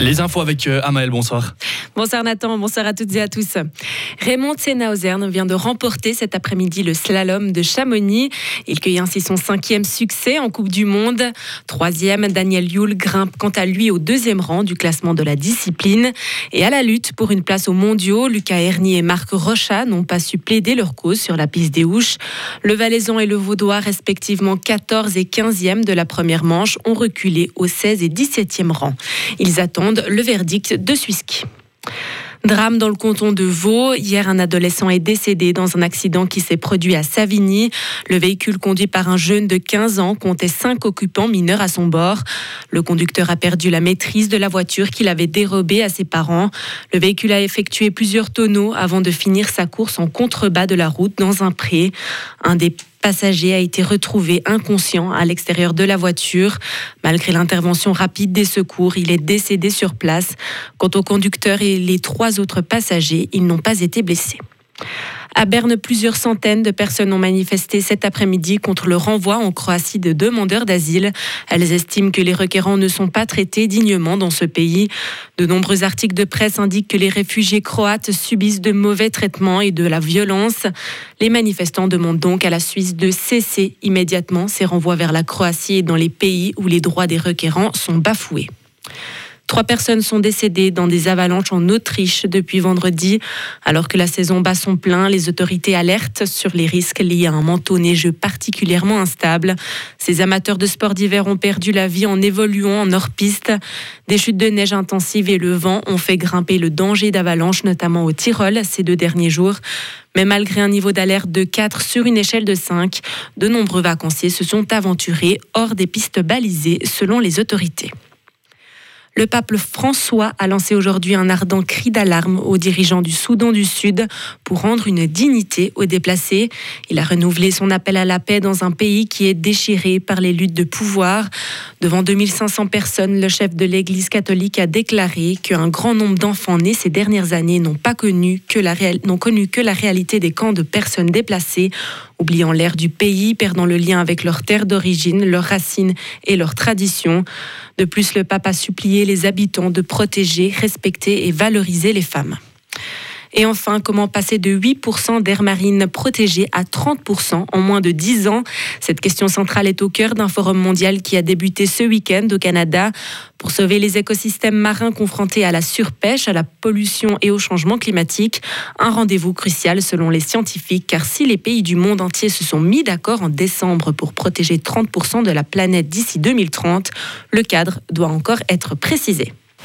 Les infos avec euh, Amael, bonsoir. Bonsoir Nathan, bonsoir à toutes et à tous. Raymond Tsenauzerne vient de remporter cet après-midi le slalom de Chamonix. Il cueille ainsi son cinquième succès en Coupe du Monde. Troisième, Daniel Yule grimpe quant à lui au deuxième rang du classement de la discipline. Et à la lutte pour une place aux mondiaux, Lucas Herny et Marc Rochat n'ont pas su plaider leur cause sur la piste des Houches. Le Valaisan et le Vaudois, respectivement 14 et 15e de la première manche, ont reculé au 16 et 17e rang. Ils attendent le verdict de Suisky. Drame dans le canton de Vaud. Hier, un adolescent est décédé dans un accident qui s'est produit à Savigny. Le véhicule conduit par un jeune de 15 ans comptait cinq occupants mineurs à son bord. Le conducteur a perdu la maîtrise de la voiture qu'il avait dérobée à ses parents. Le véhicule a effectué plusieurs tonneaux avant de finir sa course en contrebas de la route dans un pré. Un des passager a été retrouvé inconscient à l'extérieur de la voiture. Malgré l'intervention rapide des secours, il est décédé sur place. Quant au conducteur et les trois autres passagers, ils n'ont pas été blessés. À Berne, plusieurs centaines de personnes ont manifesté cet après-midi contre le renvoi en Croatie de demandeurs d'asile. Elles estiment que les requérants ne sont pas traités dignement dans ce pays. De nombreux articles de presse indiquent que les réfugiés croates subissent de mauvais traitements et de la violence. Les manifestants demandent donc à la Suisse de cesser immédiatement ces renvois vers la Croatie et dans les pays où les droits des requérants sont bafoués. Trois personnes sont décédées dans des avalanches en Autriche depuis vendredi. Alors que la saison bat son plein, les autorités alertent sur les risques liés à un manteau neigeux particulièrement instable. Ces amateurs de sport d'hiver ont perdu la vie en évoluant en hors-piste. Des chutes de neige intensives et le vent ont fait grimper le danger d'avalanche, notamment au Tyrol, ces deux derniers jours. Mais malgré un niveau d'alerte de 4 sur une échelle de 5, de nombreux vacanciers se sont aventurés hors des pistes balisées selon les autorités. Le pape François a lancé aujourd'hui un ardent cri d'alarme aux dirigeants du Soudan du Sud pour rendre une dignité aux déplacés. Il a renouvelé son appel à la paix dans un pays qui est déchiré par les luttes de pouvoir. Devant 2500 personnes, le chef de l'Église catholique a déclaré qu'un grand nombre d'enfants nés ces dernières années n'ont pas connu que la, connu que la réalité des camps de personnes déplacées, oubliant l'air du pays, perdant le lien avec leur terre d'origine, leurs racines et leurs traditions. De plus, le pape a supplié les habitants de protéger, respecter et valoriser les femmes. Et enfin, comment passer de 8% d'air marine protégé à 30% en moins de 10 ans? Cette question centrale est au cœur d'un forum mondial qui a débuté ce week-end au Canada pour sauver les écosystèmes marins confrontés à la surpêche, à la pollution et au changement climatique. Un rendez-vous crucial selon les scientifiques, car si les pays du monde entier se sont mis d'accord en décembre pour protéger 30% de la planète d'ici 2030, le cadre doit encore être précisé.